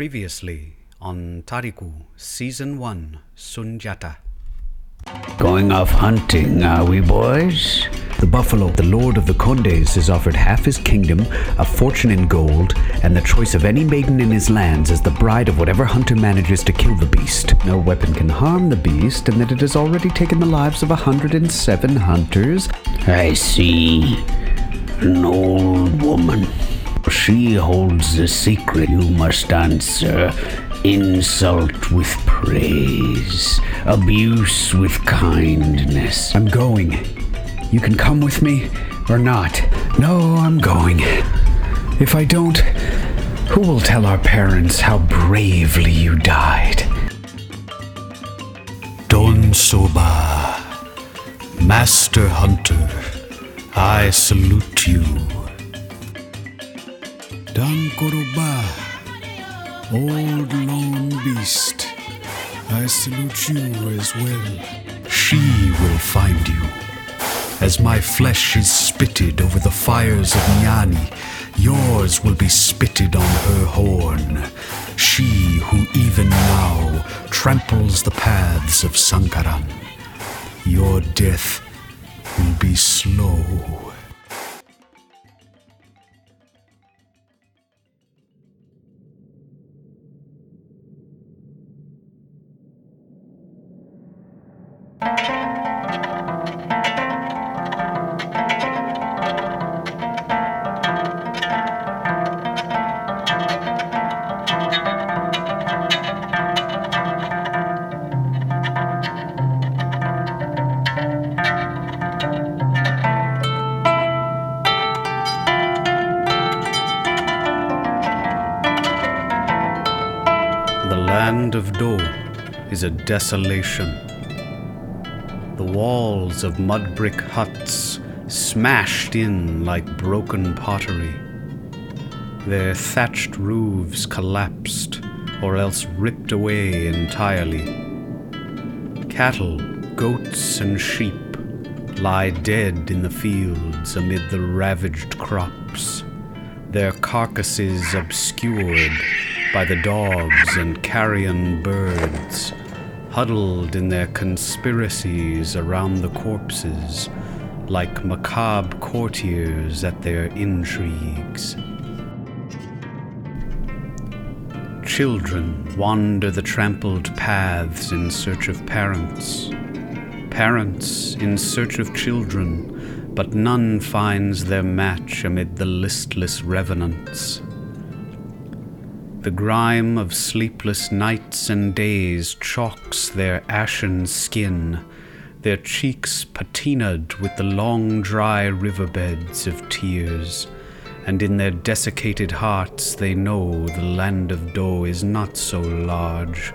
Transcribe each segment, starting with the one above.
Previously on Tariku, Season 1, Sunjata. Going off hunting, are we, boys? The buffalo, the lord of the Kondes, is offered half his kingdom, a fortune in gold, and the choice of any maiden in his lands as the bride of whatever hunter manages to kill the beast. No weapon can harm the beast, and that it has already taken the lives of a 107 hunters. I see. An old woman. She holds a secret you must answer. Insult with praise, abuse with kindness. I'm going. You can come with me or not. No, I'm going. If I don't, who will tell our parents how bravely you died? Don Soba, Master Hunter, I salute you. Dan Koroba, old lone beast, I salute you as well. She will find you. As my flesh is spitted over the fires of Nyani, yours will be spitted on her horn. She who even now tramples the paths of Sankaran. Your death will be slow. Land of Do is a desolation. Walls of mud brick huts smashed in like broken pottery. Their thatched roofs collapsed or else ripped away entirely. Cattle, goats, and sheep lie dead in the fields amid the ravaged crops, their carcasses obscured by the dogs and carrion birds, huddled in their conspiracies around the corpses like macabre courtiers at their intrigues. Children wander the trampled paths in search of parents. Parents in search of children, but none finds their match amid the listless revenants. The grime of sleepless nights and days chalks their ashen skin, their cheeks patinaed with the long dry riverbeds of tears, and in their desiccated hearts they know the land of Do is not so large,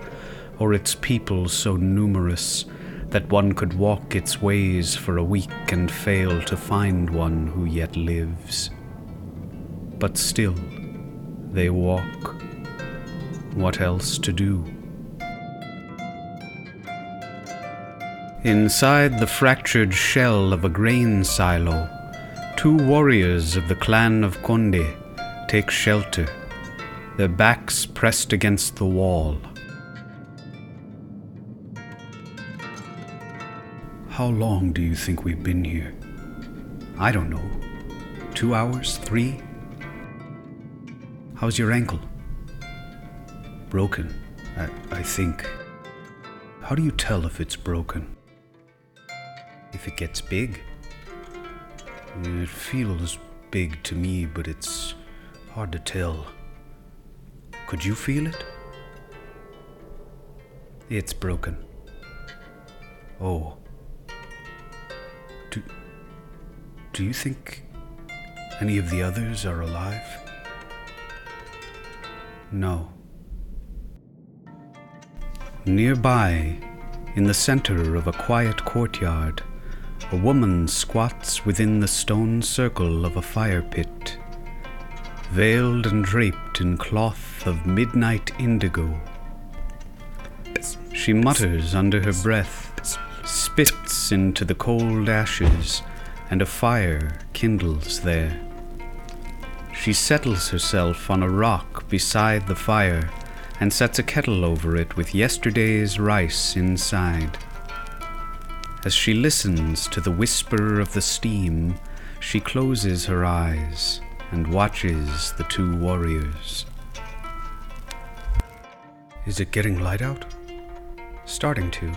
or its people so numerous, that one could walk its ways for a week and fail to find one who yet lives. But still, they walk what else to do. Inside the fractured shell of a grain silo, two warriors of the clan of Konde take shelter, their backs pressed against the wall. How long do you think we've been here? I don't know. Two hours? Three? How's your ankle? Broken, I, I think. How do you tell if it's broken? If it gets big? It feels big to me, but it's hard to tell. Could you feel it? It's broken. Oh. Do, do you think any of the others are alive? No. Nearby, in the center of a quiet courtyard, a woman squats within the stone circle of a fire pit, veiled and draped in cloth of midnight indigo. She mutters under her breath, spits into the cold ashes, and a fire kindles there. She settles herself on a rock beside the fire and sets a kettle over it with yesterday's rice inside. As she listens to the whisper of the steam, she closes her eyes and watches the two warriors. Is it getting light out? Starting to.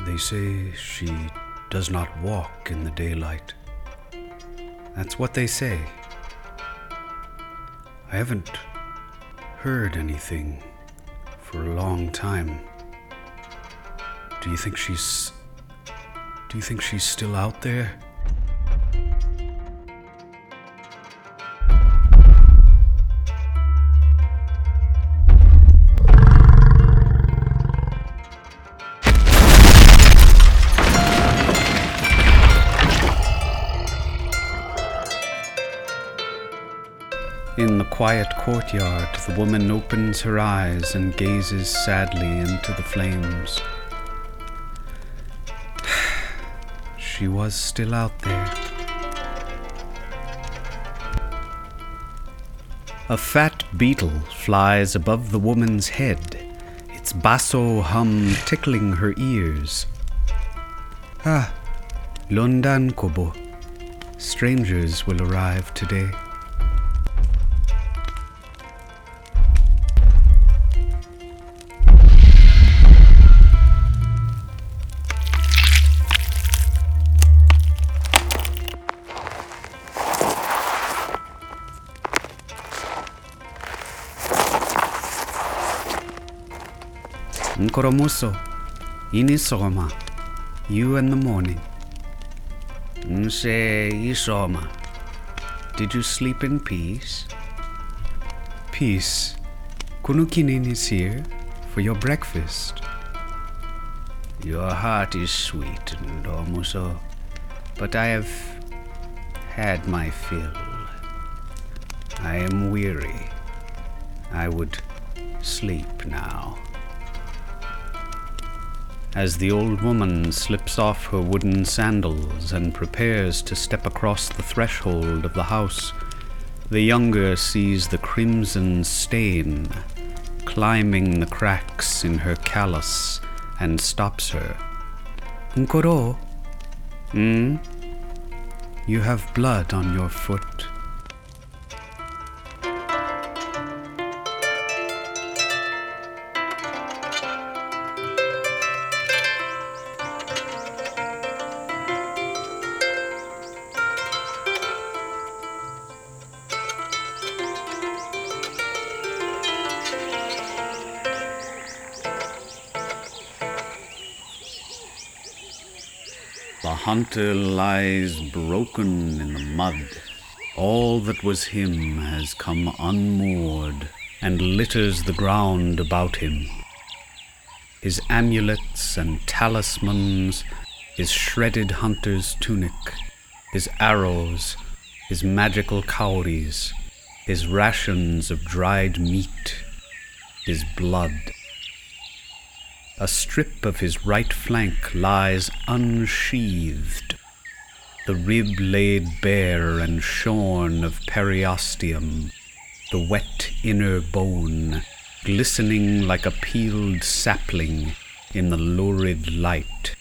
They say she does not walk in the daylight. That's what they say. I haven't heard anything for a long time. Do you think she's. Do you think she's still out there? In the quiet courtyard, the woman opens her eyes and gazes sadly into the flames. she was still out there. A fat beetle flies above the woman's head, its basso hum tickling her ears. Ah, Londan Kobo. Strangers will arrive today. Nkoromuso, Inisoma, you in the morning. Nse Isoma, did you sleep in peace? Peace. Kunukinin is here for your breakfast. Your heart is sweet, Ndomuso, but I have had my fill. I am weary. I would sleep now. As the old woman slips off her wooden sandals and prepares to step across the threshold of the house, the younger sees the crimson stain climbing the cracks in her callus and stops her. Nkoro? Hmm? You have blood on your foot. Hunter lies broken in the mud. All that was him has come unmoored and litters the ground about him. His amulets and talismans, his shredded hunter's tunic, his arrows, his magical cowries, his rations of dried meat, his blood. A strip of his right flank lies unsheathed, the rib laid bare and shorn of periosteum, the wet inner bone glistening like a peeled sapling in the lurid light.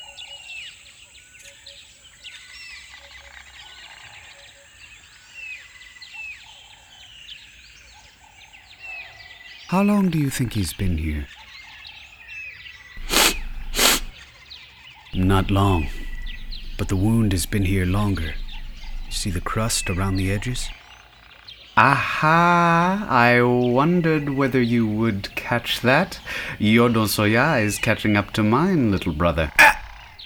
How long do you think he's been here? Not long, but the wound has been here longer. You see the crust around the edges? Aha! I wondered whether you would catch that. Your donsoya is catching up to mine, little brother. Ah!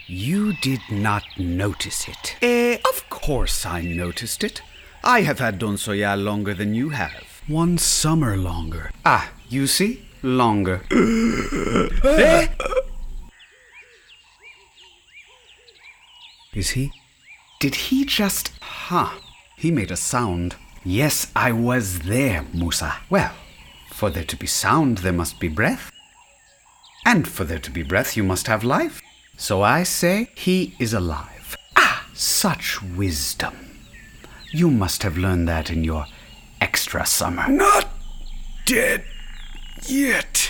You did not notice it. Eh, of course I noticed it. I have had donsoya longer than you have. One summer longer. Ah, you see? Longer. Eh? Is he? Did he just. Huh. He made a sound. Yes, I was there, Musa. Well, for there to be sound, there must be breath. And for there to be breath, you must have life. So I say he is alive. Ah, such wisdom. You must have learned that in your extra summer. Not dead. yet.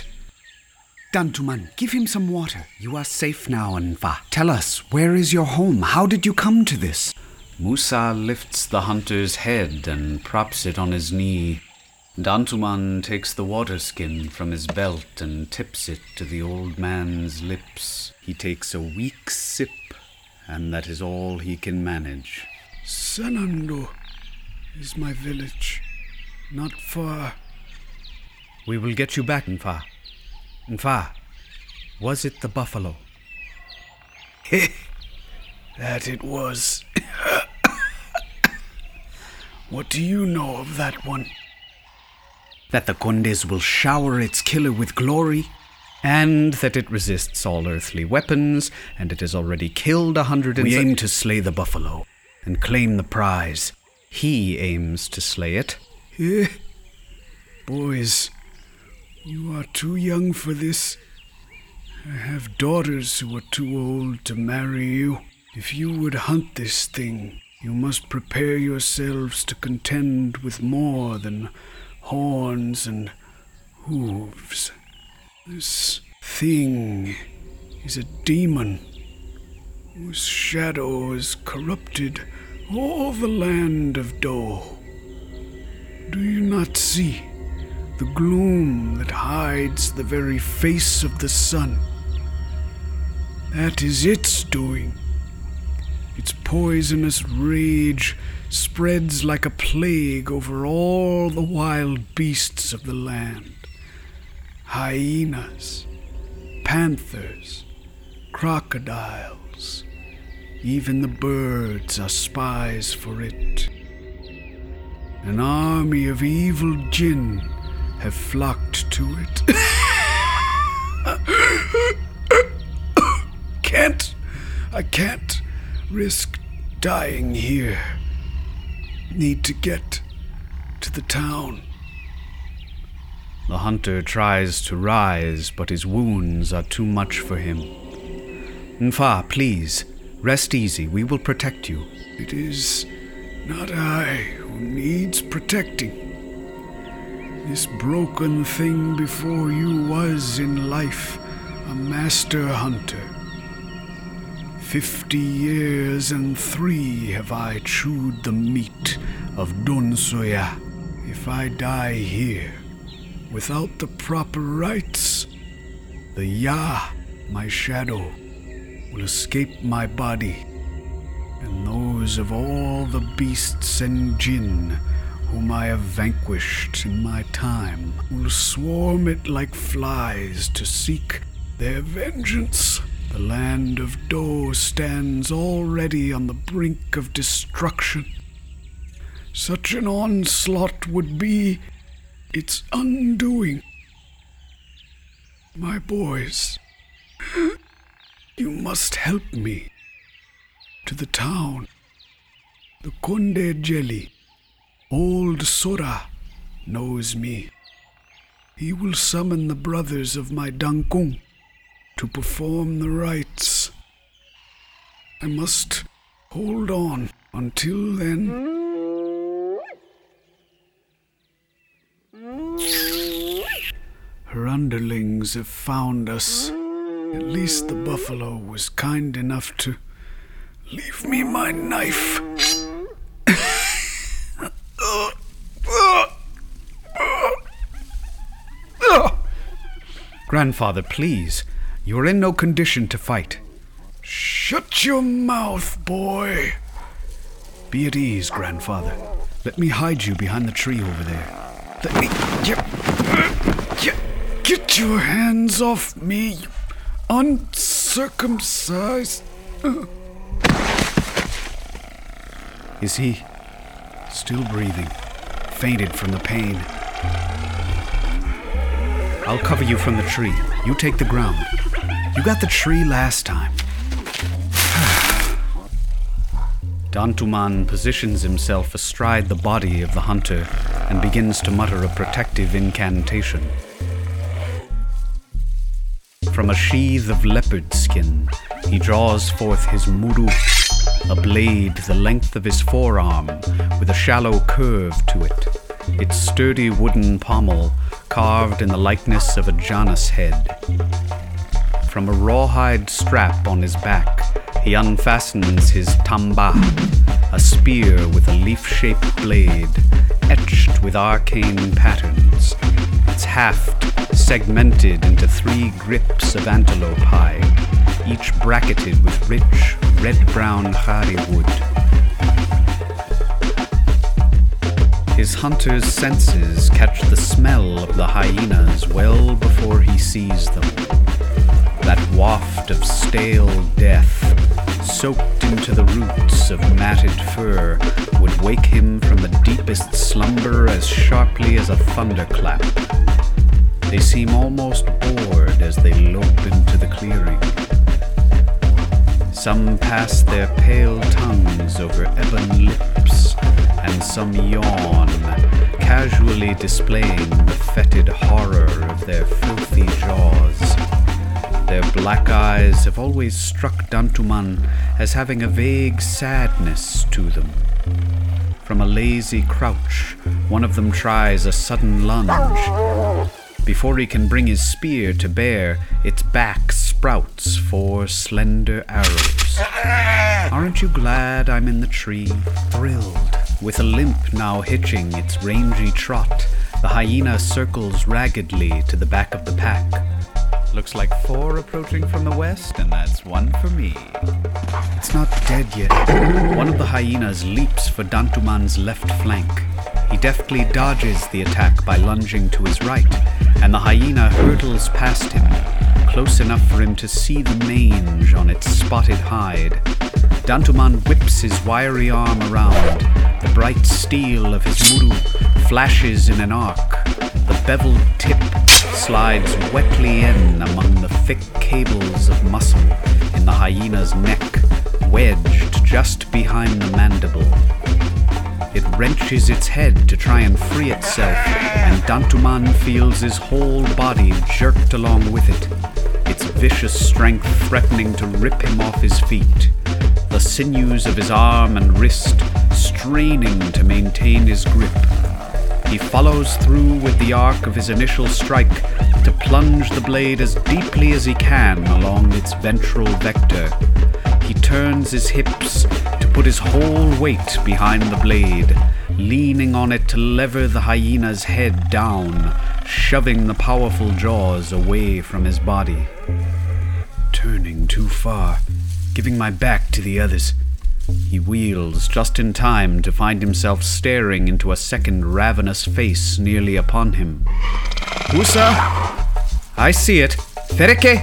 Dantuman, give him some water. You are safe now, Anfa. Tell us, where is your home? How did you come to this? Musa lifts the hunter's head and props it on his knee. Dantuman takes the water skin from his belt and tips it to the old man's lips. He takes a weak sip, and that is all he can manage. Senando is my village. Not far. We will get you back, Nfa. Nfa, was it the buffalo? That it was. what do you know of that one? That the Kondes will shower its killer with glory? And that it resists all earthly weapons, and it has already killed a hundred and We aim to slay the buffalo and claim the prize. He aims to slay it. Boys, you are too young for this. I have daughters who are too old to marry you. If you would hunt this thing, you must prepare yourselves to contend with more than horns and hooves. This thing is a demon whose shadow has corrupted all the land of Do. Do you not see the gloom that hides the very face of the sun? That is its doing. Its poisonous rage spreads like a plague over all the wild beasts of the land hyenas, panthers, crocodiles. Even the birds are spies for it. An army of evil jinn have flocked to it. can't. I can't risk dying here. Need to get to the town. The hunter tries to rise, but his wounds are too much for him. Nfa, please, rest easy. We will protect you. It is not I who needs protecting. This broken thing before you was in life a master hunter. Fifty years and three have I chewed the meat of Donsoya. If I die here, without the proper rites, the Ya, my shadow, will escape my body and those of all the beasts and jinn whom I have vanquished in my time will swarm it like flies to seek their vengeance. The land of Do stands already on the brink of destruction. Such an onslaught would be its undoing. My boys, you must help me to the town. The Konde Jeli, old Sora, knows me. He will summon the brothers of my Dankung to perform the rites. I must hold on until then. Her underlings have found us. At least the buffalo was kind enough to leave me my knife. Grandfather, please. You are in no condition to fight. Shut your mouth, boy. Be at ease, grandfather. Let me hide you behind the tree over there. Let me get, get, get your hands off me, you uncircumcised. Is he still breathing? Fainted from the pain. I'll cover you from the tree. You take the ground. You got the tree last time. Dantuman positions himself astride the body of the hunter and begins to mutter a protective incantation. From a sheath of leopard skin, he draws forth his muru, a blade the length of his forearm with a shallow curve to it. Its sturdy wooden pommel carved in the likeness of a Janus head. From a rawhide strap on his back, he unfastens his tamba, a spear with a leaf shaped blade, etched with arcane patterns, its haft segmented into three grips of antelope hide, each bracketed with rich red brown khari wood. His hunter's senses catch the smell of the hyenas well before he sees them. That waft of stale death, soaked into the roots of matted fur, would wake him from the deepest slumber as sharply as a thunderclap. They seem almost bored as they lope into the clearing. Some pass their pale tongues over ebon lips, and some yawn, casually displaying the fetid horror of their filthy jaws. Their black eyes have always struck Dantuman as having a vague sadness to them. From a lazy crouch, one of them tries a sudden lunge. Before he can bring his spear to bear, its back sprouts four slender arrows. Aren't you glad I'm in the tree? Thrilled. With a limp now hitching its rangy trot, the hyena circles raggedly to the back of the pack. Looks like four approaching from the west, and that's one for me. It's not dead yet. one of the hyenas leaps for Dantuman's left flank. He deftly dodges the attack by lunging to his right, and the hyena hurtles past him, close enough for him to see the mange on its spotted hide. Dantuman whips his wiry arm around. The bright steel of his muru flashes in an arc. The beveled tip slides wetly in among the thick cables of muscle in the hyena's neck, wedged just behind the mandible. It wrenches its head to try and free itself, and Dantuman feels his whole body jerked along with it, its vicious strength threatening to rip him off his feet. The sinews of his arm and wrist straining to maintain his grip. He follows through with the arc of his initial strike to plunge the blade as deeply as he can along its ventral vector. He turns his hips to put his whole weight behind the blade, leaning on it to lever the hyena's head down, shoving the powerful jaws away from his body. Turning too far, giving my back to the others. He wheels just in time to find himself staring into a second ravenous face nearly upon him. Musa! I see it. Fereke!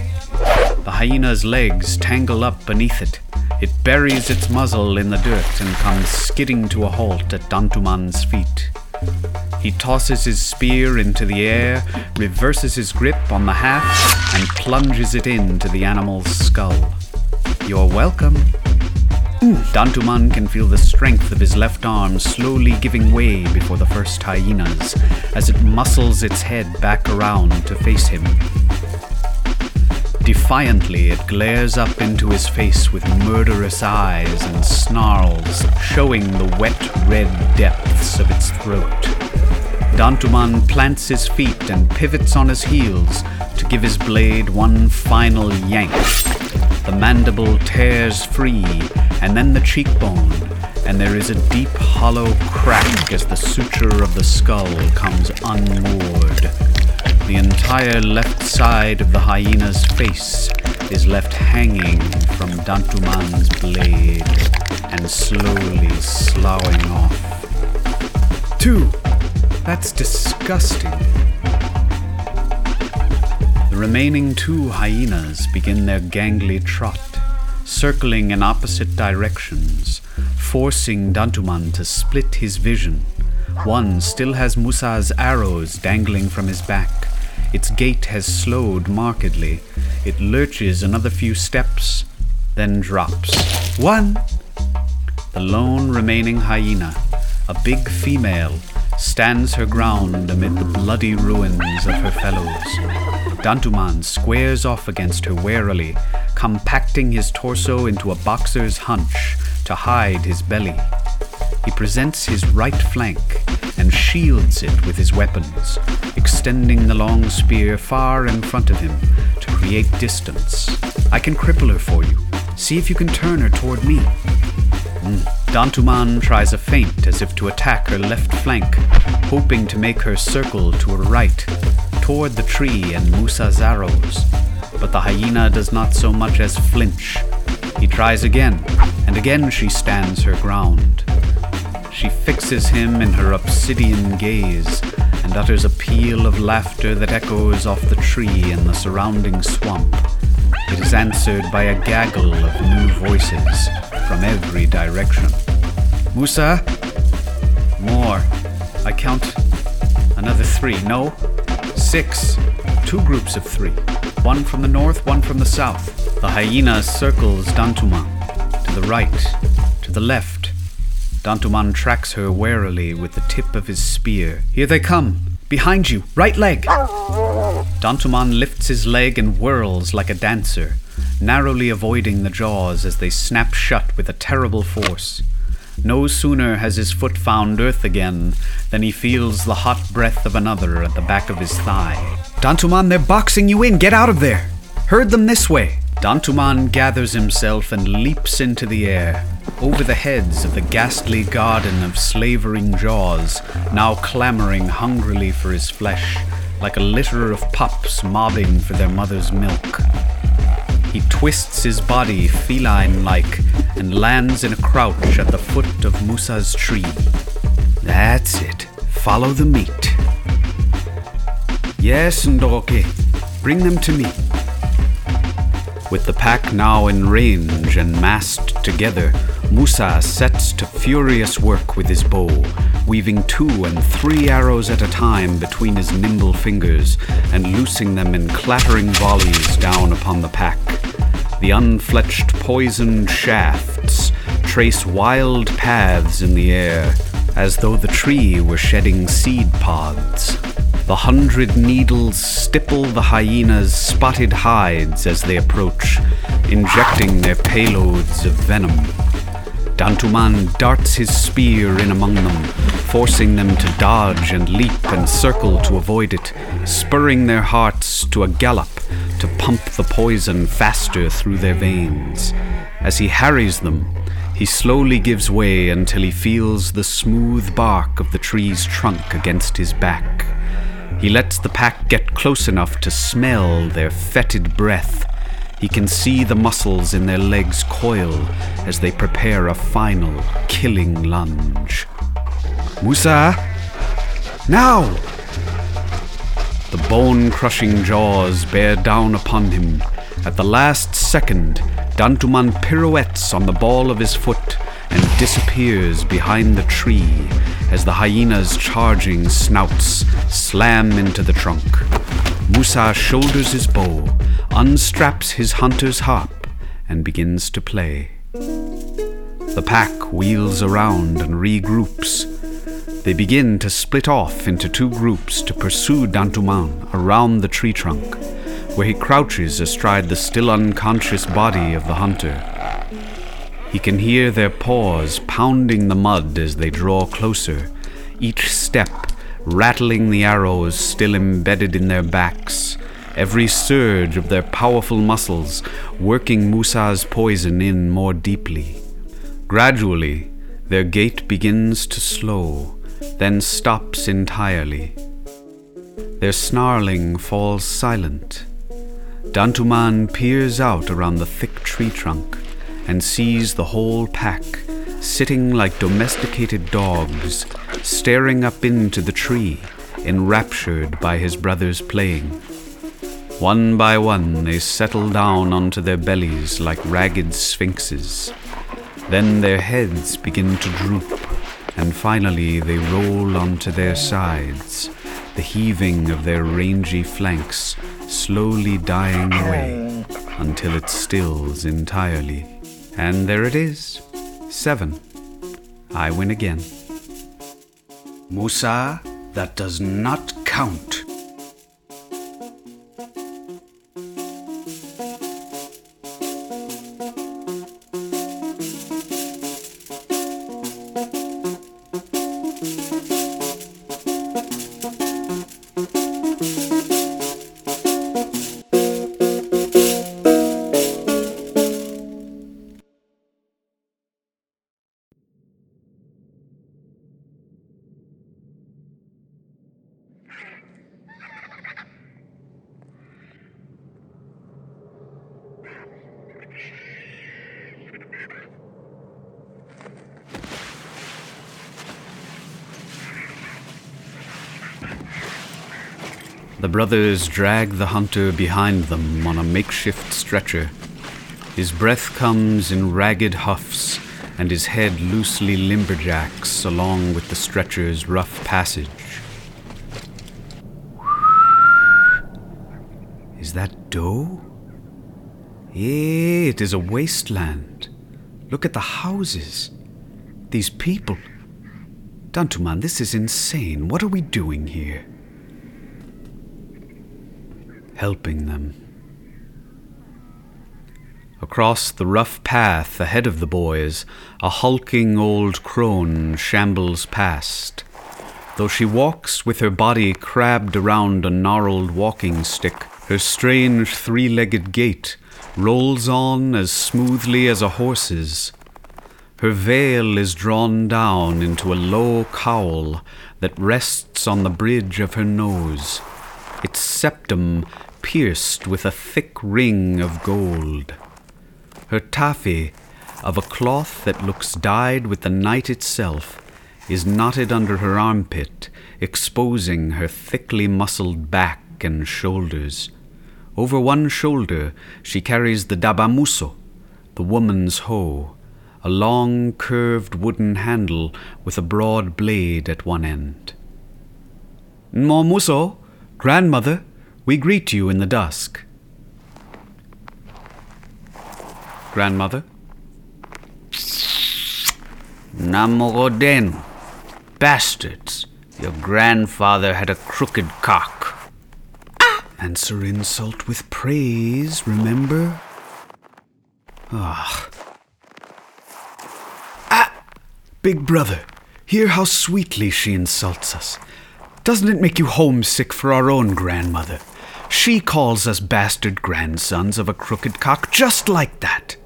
The hyena's legs tangle up beneath it. It buries its muzzle in the dirt and comes skidding to a halt at Dantuman's feet. He tosses his spear into the air, reverses his grip on the haft, and plunges it into the animal's skull. You're welcome. Dantuman can feel the strength of his left arm slowly giving way before the first hyenas as it muscles its head back around to face him. Defiantly, it glares up into his face with murderous eyes and snarls, showing the wet red depths of its throat. Dantuman plants his feet and pivots on his heels to give his blade one final yank. The mandible tears free, and then the cheekbone, and there is a deep hollow crack as the suture of the skull comes unmoored. The entire left side of the hyena's face is left hanging from Dantuman's blade and slowly sloughing off. Two! That's disgusting. The remaining two hyenas begin their gangly trot, circling in opposite directions, forcing Dantuman to split his vision. One still has Musa's arrows dangling from his back. Its gait has slowed markedly. It lurches another few steps, then drops. One! The lone remaining hyena, a big female, stands her ground amid the bloody ruins of her fellows. Dantuman squares off against her warily, compacting his torso into a boxer's hunch to hide his belly. He presents his right flank, and shields it with his weapons, extending the long spear far in front of him to create distance. I can cripple her for you. See if you can turn her toward me. Mm. Dantuman tries a feint as if to attack her left flank, hoping to make her circle to her right, toward the tree and Musa's arrows. But the hyena does not so much as flinch. He tries again, and again she stands her ground. She fixes him in her obsidian gaze and utters a peal of laughter that echoes off the tree and the surrounding swamp. It is answered by a gaggle of new voices from every direction. Musa? More. I count another three. No, six. Two groups of three. One from the north, one from the south. The hyena circles Dantuman. To the right, to the left. Dantuman tracks her warily with the tip of his spear. Here they come. Behind you, right leg. Dantuman lifts his leg and whirls like a dancer, narrowly avoiding the jaws as they snap shut with a terrible force. No sooner has his foot found earth again than he feels the hot breath of another at the back of his thigh. Dantuman, they're boxing you in. Get out of there. Herd them this way. Dantuman gathers himself and leaps into the air, over the heads of the ghastly garden of slavering jaws, now clamoring hungrily for his flesh, like a litter of pups mobbing for their mother's milk. He twists his body feline like and lands in a crouch at the foot of Musa's tree. That's it. Follow the meat. Yes, Ndoke. Bring them to me. With the pack now in range and massed together, Musa sets to furious work with his bow, weaving two and three arrows at a time between his nimble fingers and loosing them in clattering volleys down upon the pack. The unfletched poisoned shafts trace wild paths in the air, as though the tree were shedding seed pods. The hundred needles stipple the hyena's spotted hides as they approach, injecting their payloads of venom. Dantuman darts his spear in among them, forcing them to dodge and leap and circle to avoid it, spurring their hearts to a gallop to pump the poison faster through their veins. As he harries them, he slowly gives way until he feels the smooth bark of the tree's trunk against his back. He lets the pack get close enough to smell their fetid breath. He can see the muscles in their legs coil as they prepare a final, killing lunge. Musa! Now! The bone crushing jaws bear down upon him. At the last second, Dantuman pirouettes on the ball of his foot and disappears behind the tree as the hyena's charging snouts slam into the trunk. Musa shoulders his bow, unstraps his hunter's harp, and begins to play. The pack wheels around and regroups. They begin to split off into two groups to pursue Dantuman around the tree trunk, where he crouches astride the still unconscious body of the hunter. He can hear their paws pounding the mud as they draw closer, each step rattling the arrows still embedded in their backs, every surge of their powerful muscles working Musa's poison in more deeply. Gradually, their gait begins to slow, then stops entirely. Their snarling falls silent. Dantuman peers out around the thick tree trunk and sees the whole pack sitting like domesticated dogs, staring up into the tree, enraptured by his brother's playing. One by one, they settle down onto their bellies like ragged sphinxes. Then their heads begin to droop, and finally they roll onto their sides, the heaving of their rangy flanks slowly dying away until it stills entirely. And there it is. Seven. I win again. Musa, that does not count. Brothers drag the hunter behind them on a makeshift stretcher. His breath comes in ragged huffs, and his head loosely limberjacks along with the stretcher's rough passage. Is that Do? It is a wasteland. Look at the houses. These people. Dantuman, this is insane. What are we doing here? Helping them. Across the rough path ahead of the boys, a hulking old crone shambles past. Though she walks with her body crabbed around a gnarled walking stick, her strange three legged gait rolls on as smoothly as a horse's. Her veil is drawn down into a low cowl that rests on the bridge of her nose, its septum pierced with a thick ring of gold. Her taffy, of a cloth that looks dyed with the night itself, is knotted under her armpit, exposing her thickly muscled back and shoulders. Over one shoulder she carries the dabamuso, the woman's hoe, a long curved wooden handle with a broad blade at one end. Momuso, grandmother, we greet you in the dusk. Grandmother? Namogoden. Bastards. Your grandfather had a crooked cock. Answer insult with praise, remember? Ah. Ah! Big brother, hear how sweetly she insults us. Doesn't it make you homesick for our own grandmother? She calls us bastard grandsons of a crooked cock just like that.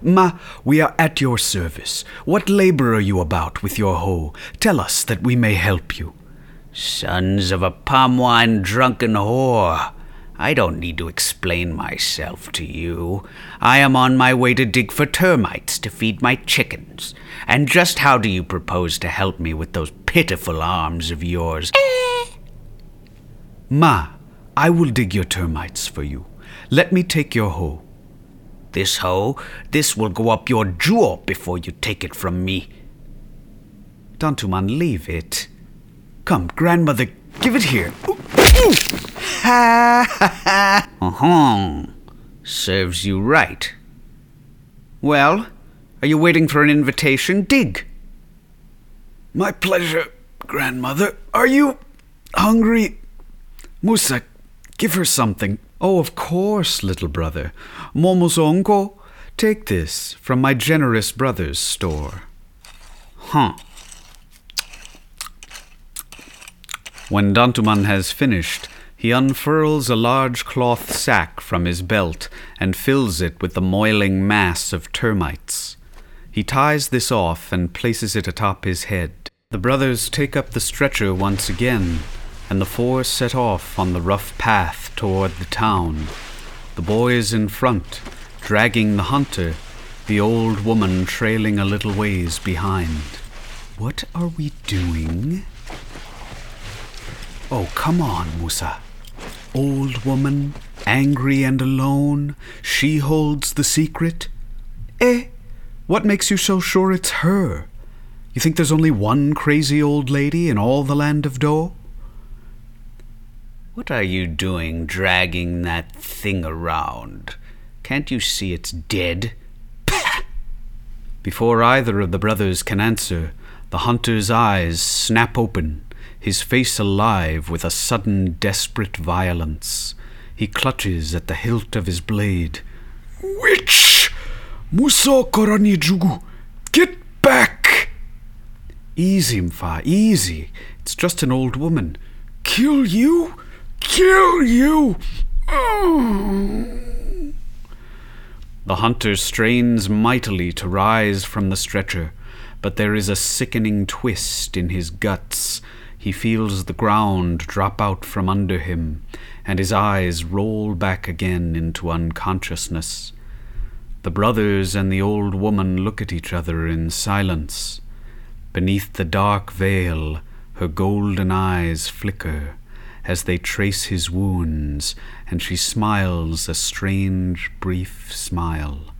Ma, we are at your service. What labor are you about with your hoe? Tell us that we may help you. Sons of a palm wine drunken whore. I don't need to explain myself to you. I am on my way to dig for termites to feed my chickens. And just how do you propose to help me with those pitiful arms of yours? Eh. Ma, I will dig your termites for you. Let me take your hoe. This hoe, this will go up your jaw before you take it from me. Dantuman, leave it. Come, grandmother, give it here. Ha ha ha! Serves you right. Well, are you waiting for an invitation? Dig. My pleasure, grandmother. Are you hungry? Musa, give her something. Oh, of course, little brother. Momosonko, take this from my generous brother's store. Huh. When Dantuman has finished, he unfurls a large cloth sack from his belt and fills it with the moiling mass of termites. He ties this off and places it atop his head. The brothers take up the stretcher once again, and the four set off on the rough path toward the town. The boys in front, dragging the hunter, the old woman trailing a little ways behind. What are we doing? Oh, come on, Musa. Old woman, angry and alone, she holds the secret. Eh? What makes you so sure it's her? You think there's only one crazy old lady in all the land of Do? What are you doing dragging that thing around? Can't you see it's dead? Before either of the brothers can answer, the hunter's eyes snap open, his face alive with a sudden desperate violence. He clutches at the hilt of his blade. Witch! Muso Korani Jugu! Get back! Easy, Mfa, easy. It's just an old woman. Kill you? Kill you! Oh. The hunter strains mightily to rise from the stretcher, but there is a sickening twist in his guts. He feels the ground drop out from under him, and his eyes roll back again into unconsciousness. The brothers and the old woman look at each other in silence. Beneath the dark veil, her golden eyes flicker, as they trace his wounds, and she smiles a strange, brief smile.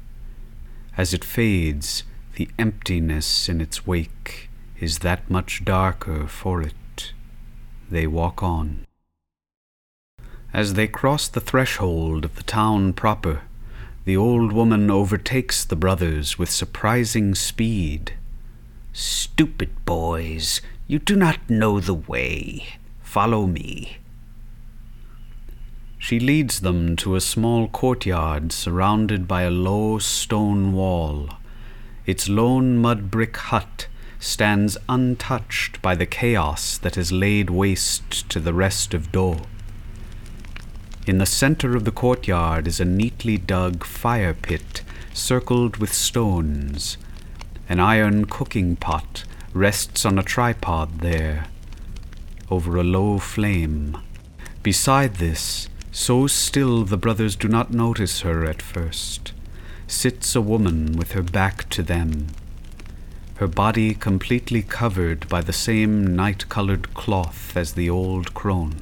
As it fades, the emptiness in its wake is that much darker for it. They walk on. As they cross the threshold of the town proper, the old woman overtakes the brothers with surprising speed. Stupid boys, you do not know the way. Follow me. She leads them to a small courtyard surrounded by a low stone wall. Its lone mud brick hut stands untouched by the chaos that has laid waste to the rest of Do. In the center of the courtyard is a neatly dug fire pit circled with stones. An iron cooking pot rests on a tripod there, over a low flame. Beside this, so still the brothers do not notice her at first, sits a woman with her back to them, her body completely covered by the same night colored cloth as the old crone.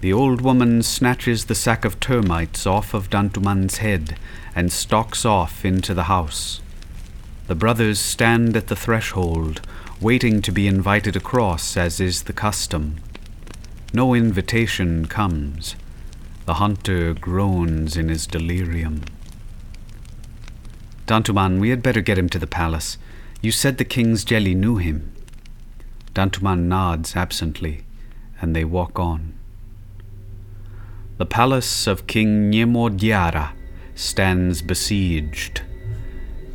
The old woman snatches the sack of termites off of Dantuman's head and stalks off into the house. The brothers stand at the threshold, waiting to be invited across, as is the custom. No invitation comes. The hunter groans in his delirium. Dantuman, we had better get him to the palace. You said the king's jeli knew him. Dantuman nods absently, and they walk on. The palace of King Nyemodiara stands besieged.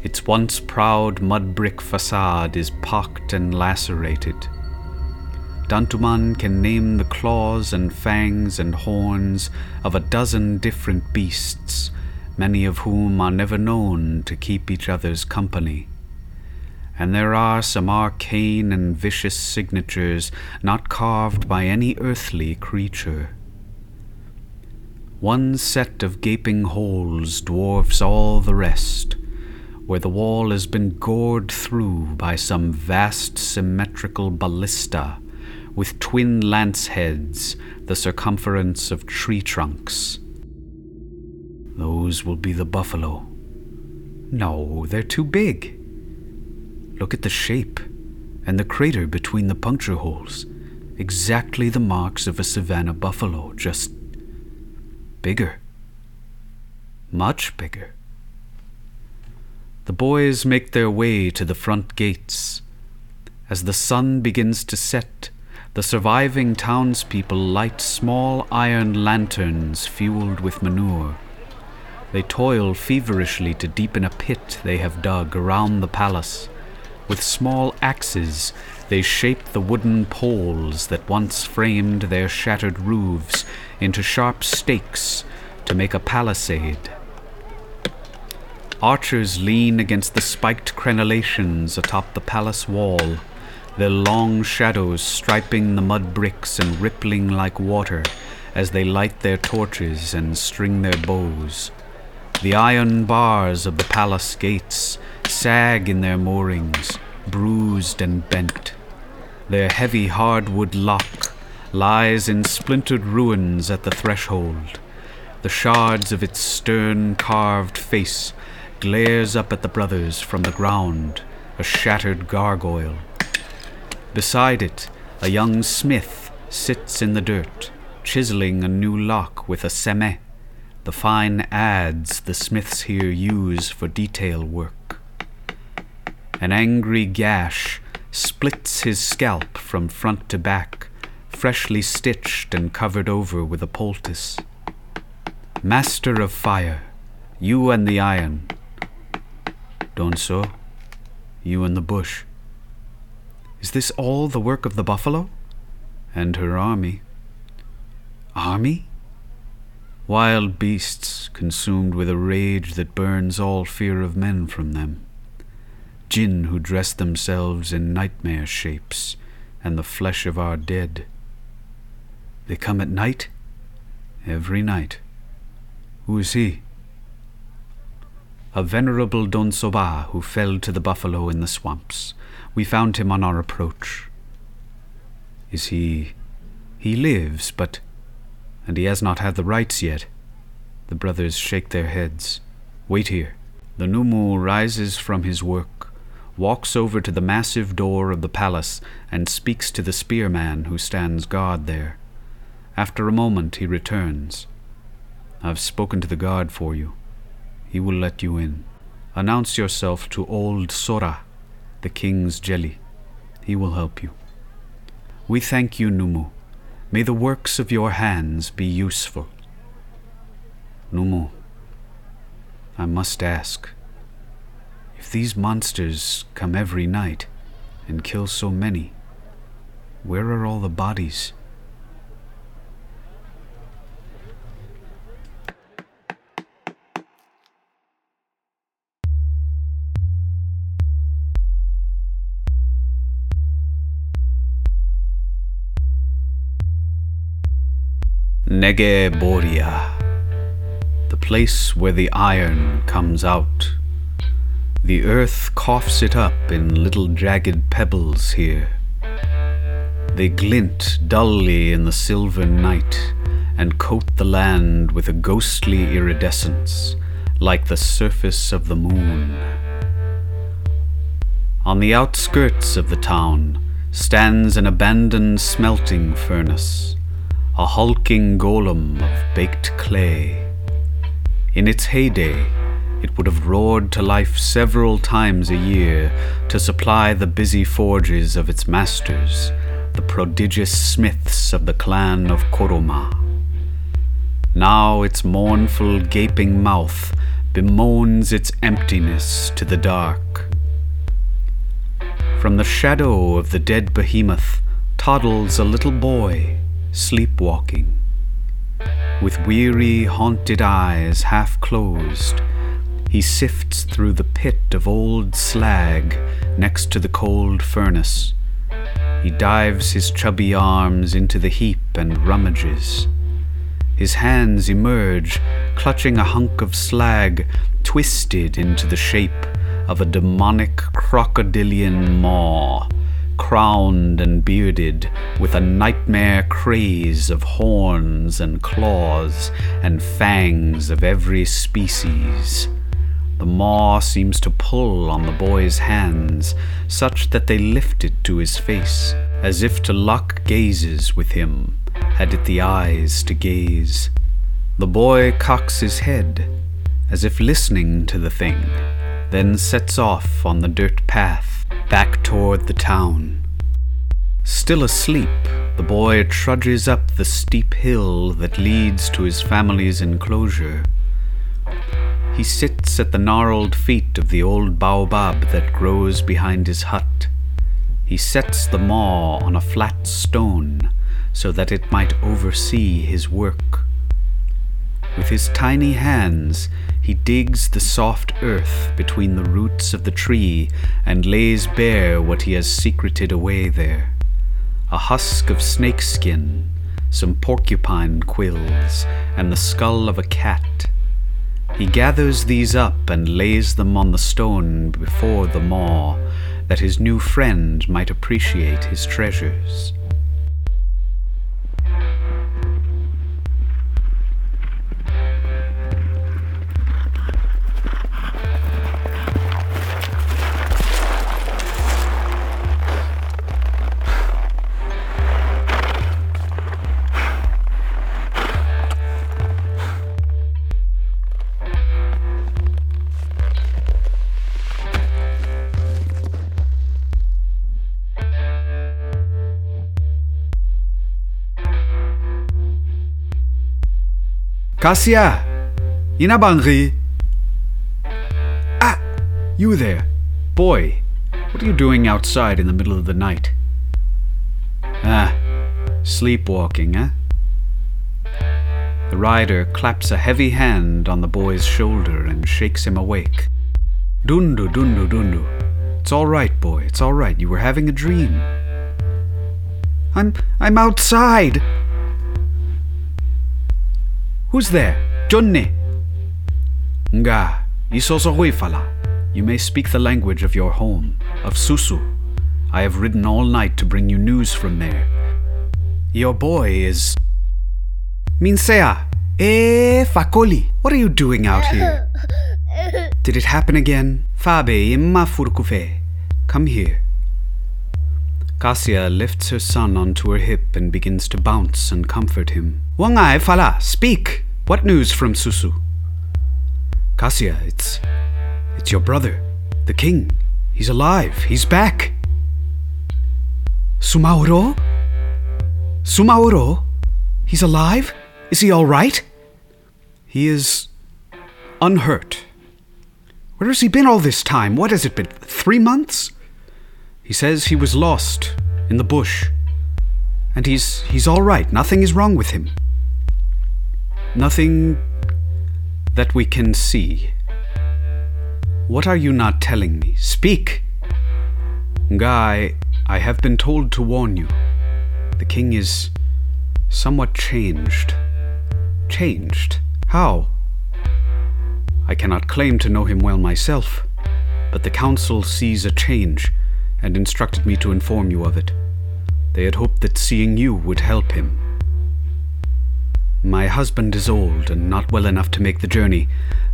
Its once proud mud brick facade is pocked and lacerated. Dantuman can name the claws and fangs and horns of a dozen different beasts, many of whom are never known to keep each other's company. And there are some arcane and vicious signatures not carved by any earthly creature. One set of gaping holes dwarfs all the rest, where the wall has been gored through by some vast symmetrical ballista with twin lance heads the circumference of tree trunks. Those will be the buffalo. No, they're too big. Look at the shape and the crater between the puncture holes. Exactly the marks of a savanna buffalo, just bigger. Much bigger. The boys make their way to the front gates. As the sun begins to set, the surviving townspeople light small iron lanterns fueled with manure. They toil feverishly to deepen a pit they have dug around the palace. With small axes, they shape the wooden poles that once framed their shattered roofs into sharp stakes to make a palisade. Archers lean against the spiked crenellations atop the palace wall, their long shadows striping the mud bricks and rippling like water as they light their torches and string their bows. The iron bars of the palace gates sag in their moorings, bruised and bent. Their heavy hardwood lock lies in splintered ruins at the threshold. The shards of its stern carved face glares up at the brothers from the ground, a shattered gargoyle. Beside it, a young smith sits in the dirt, chiseling a new lock with a seme, the fine adze the smiths here use for detail work. An angry gash splits his scalp from front to back, freshly stitched and covered over with a poultice. Master of fire, you and the iron. Don't so, you and the bush. Is this all the work of the buffalo? And her army. Army? Wild beasts consumed with a rage that burns all fear of men from them. Jinn who dress themselves in nightmare shapes and the flesh of our dead. They come at night? Every night. Who is he? A venerable Don Soba who fell to the buffalo in the swamps. We found him on our approach. Is he He lives, but. And he has not had the rites yet. The brothers shake their heads. Wait here. The Numu rises from his work, walks over to the massive door of the palace, and speaks to the spearman who stands guard there. After a moment, he returns. I've spoken to the guard for you. He will let you in. Announce yourself to old Sora, the king's jeli. He will help you. We thank you, Numu. May the works of your hands be useful. Numu, I must ask if these monsters come every night and kill so many, where are all the bodies? Negeboria, the place where the iron comes out. The earth coughs it up in little jagged pebbles here. They glint dully in the silver night and coat the land with a ghostly iridescence, like the surface of the moon. On the outskirts of the town stands an abandoned smelting furnace a hulking golem of baked clay. In its heyday, it would have roared to life several times a year to supply the busy forges of its masters, the prodigious smiths of the clan of Koroma. Now its mournful, gaping mouth bemoans its emptiness to the dark. From the shadow of the dead behemoth toddles a little boy sleepwalking. With weary, haunted eyes half closed, he sifts through the pit of old slag next to the cold furnace. He dives his chubby arms into the heap and rummages. His hands emerge, clutching a hunk of slag twisted into the shape of a demonic crocodilian maw crowned and bearded, with a nightmare craze of horns and claws and fangs of every species. The maw seems to pull on the boy's hands, such that they lifted to his face, as if to lock gazes with him, had it the eyes to gaze. The boy cocks his head, as if listening to the thing, then sets off on the dirt path back toward the town. Still asleep, the boy trudges up the steep hill that leads to his family's enclosure. He sits at the gnarled feet of the old baobab that grows behind his hut. He sets the maw on a flat stone so that it might oversee his work. With his tiny hands, he digs the soft earth between the roots of the tree and lays bare what he has secreted away there a husk of snakeskin, some porcupine quills, and the skull of a cat. He gathers these up and lays them on the stone before the maw, that his new friend might appreciate his treasures. Cassia! Inabangri! Ah! You there! Boy, what are you doing outside in the middle of the night? Ah, sleepwalking, eh? The rider claps a heavy hand on the boy's shoulder and shakes him awake. Dundu, dundu, dundu. It's all right, boy. It's all right. You were having a dream. I'm I'm outside. Who's there? Johnny. Nga, isoso fala. You may speak the language of your home, of Susu. I have ridden all night to bring you news from there. Your boy is. Minsea! Eh, Fakoli! What are you doing out here? Did it happen again? Fabe, imma furkufe. Come here. Cassia lifts her son onto her hip and begins to bounce and comfort him. Wangai fala, speak! What news from Susu? Cassia, it's. It's your brother, the king. He's alive. He's back. Sumaworo? Sumaworo? He's alive? Is he all right? He is unhurt. Where has he been all this time? What has it been? Three months? He says he was lost in the bush. And he's he's all right. Nothing is wrong with him. Nothing that we can see. What are you not telling me? Speak! Guy, I have been told to warn you. The king is somewhat changed. Changed? How? I cannot claim to know him well myself, but the council sees a change and instructed me to inform you of it. They had hoped that seeing you would help him. My husband is old and not well enough to make the journey.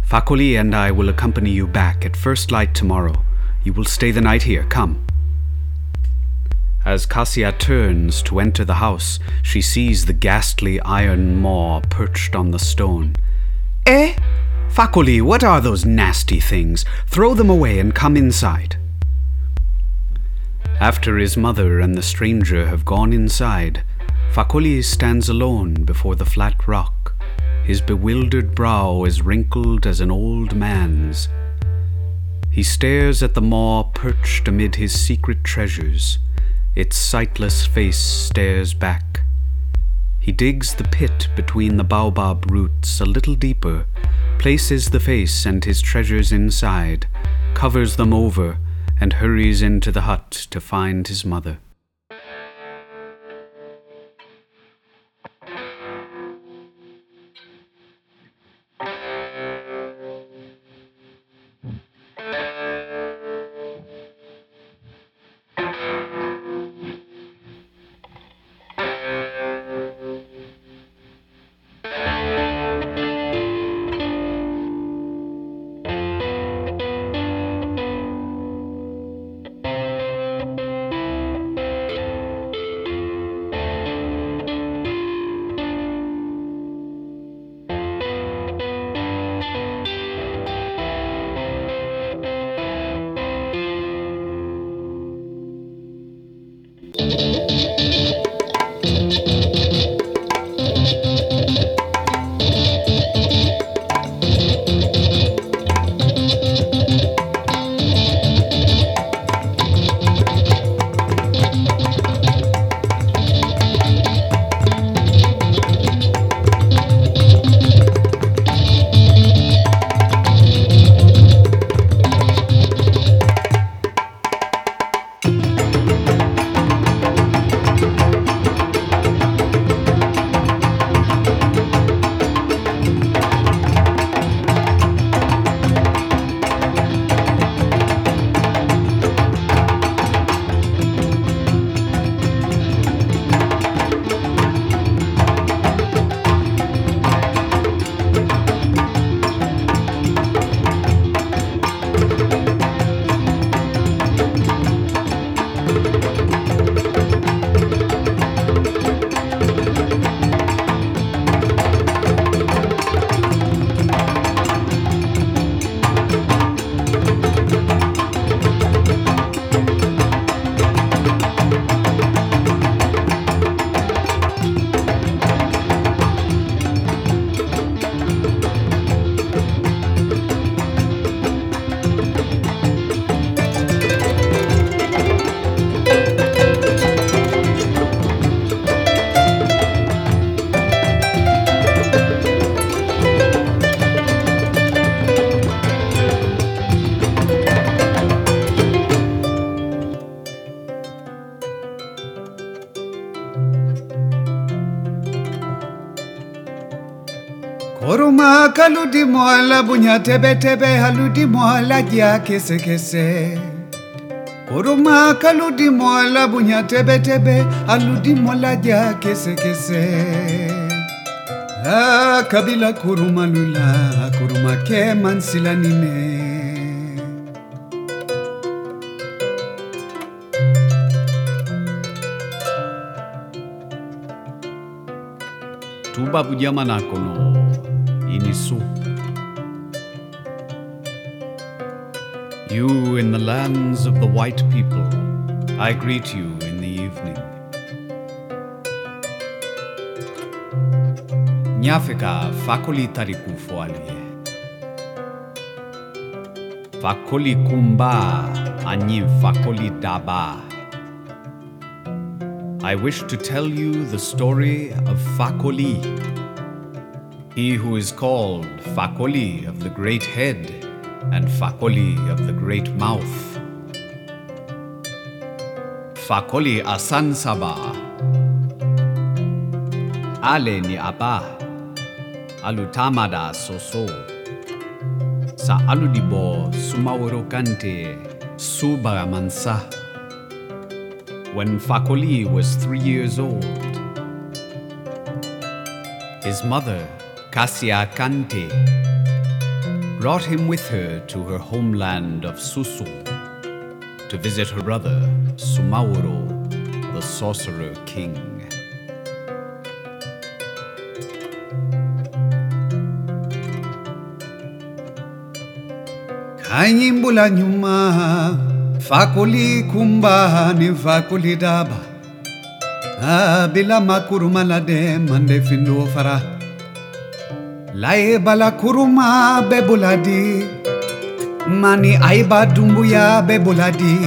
Fakoli and I will accompany you back at first light tomorrow. You will stay the night here. Come. As Cassia turns to enter the house, she sees the ghastly iron maw perched on the stone. Eh? Fakoli, what are those nasty things? Throw them away and come inside. After his mother and the stranger have gone inside, Fakoli stands alone before the flat rock. His bewildered brow is wrinkled as an old man's. He stares at the maw perched amid his secret treasures. Its sightless face stares back. He digs the pit between the baobab roots a little deeper, places the face and his treasures inside, covers them over, and hurries into the hut to find his mother. Koroma kaludi mola bunya tebe tebe haludi mola ja kese kese. Oruma kaludi la bunya tebe tebe haludi la ja kese kese. Ah, kabila kuruma lula kuruma ke mansila nine tuba bujamana kono inisu. You in the lands of the white people, I greet you in the evening. Nyafika fakoli tariku foalie. Fakoli kumba anyi fakoli daba. I wish to tell you the story of Fakoli, he who is called Fakoli of the great head and Fakoli of the great mouth. Fakoli Asan Saba. Ale ni Aba. Alutamada Soso. Sa aludibo sumaworo kante subaramansa when Fakoli was three years old. His mother, Kasia Kante, brought him with her to her homeland of Susu to visit her brother, Sumaworo, the sorcerer king. Kanyimbula nyuma Fakuli kumba ni fakuli daba ah, Bila makuruma la mande findo fara Lae bala kuruma bebuladi. Mani aiba dumbuya bebuladi.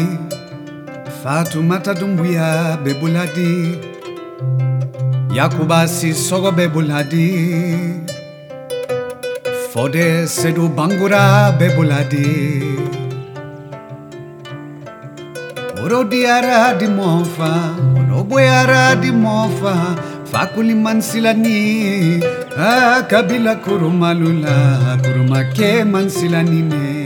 Fatumata dumbuya bebuladi. Yakuba sogo bebuladi. Fode sedu bangura bebuladi. Orodiara di mofa, oroboyara di mofa, Φάκουλι Μανσίλα Νί, Ακαμπίλα Κuruma Λούλα, Κuruma Κέ Μανσίλα ναι.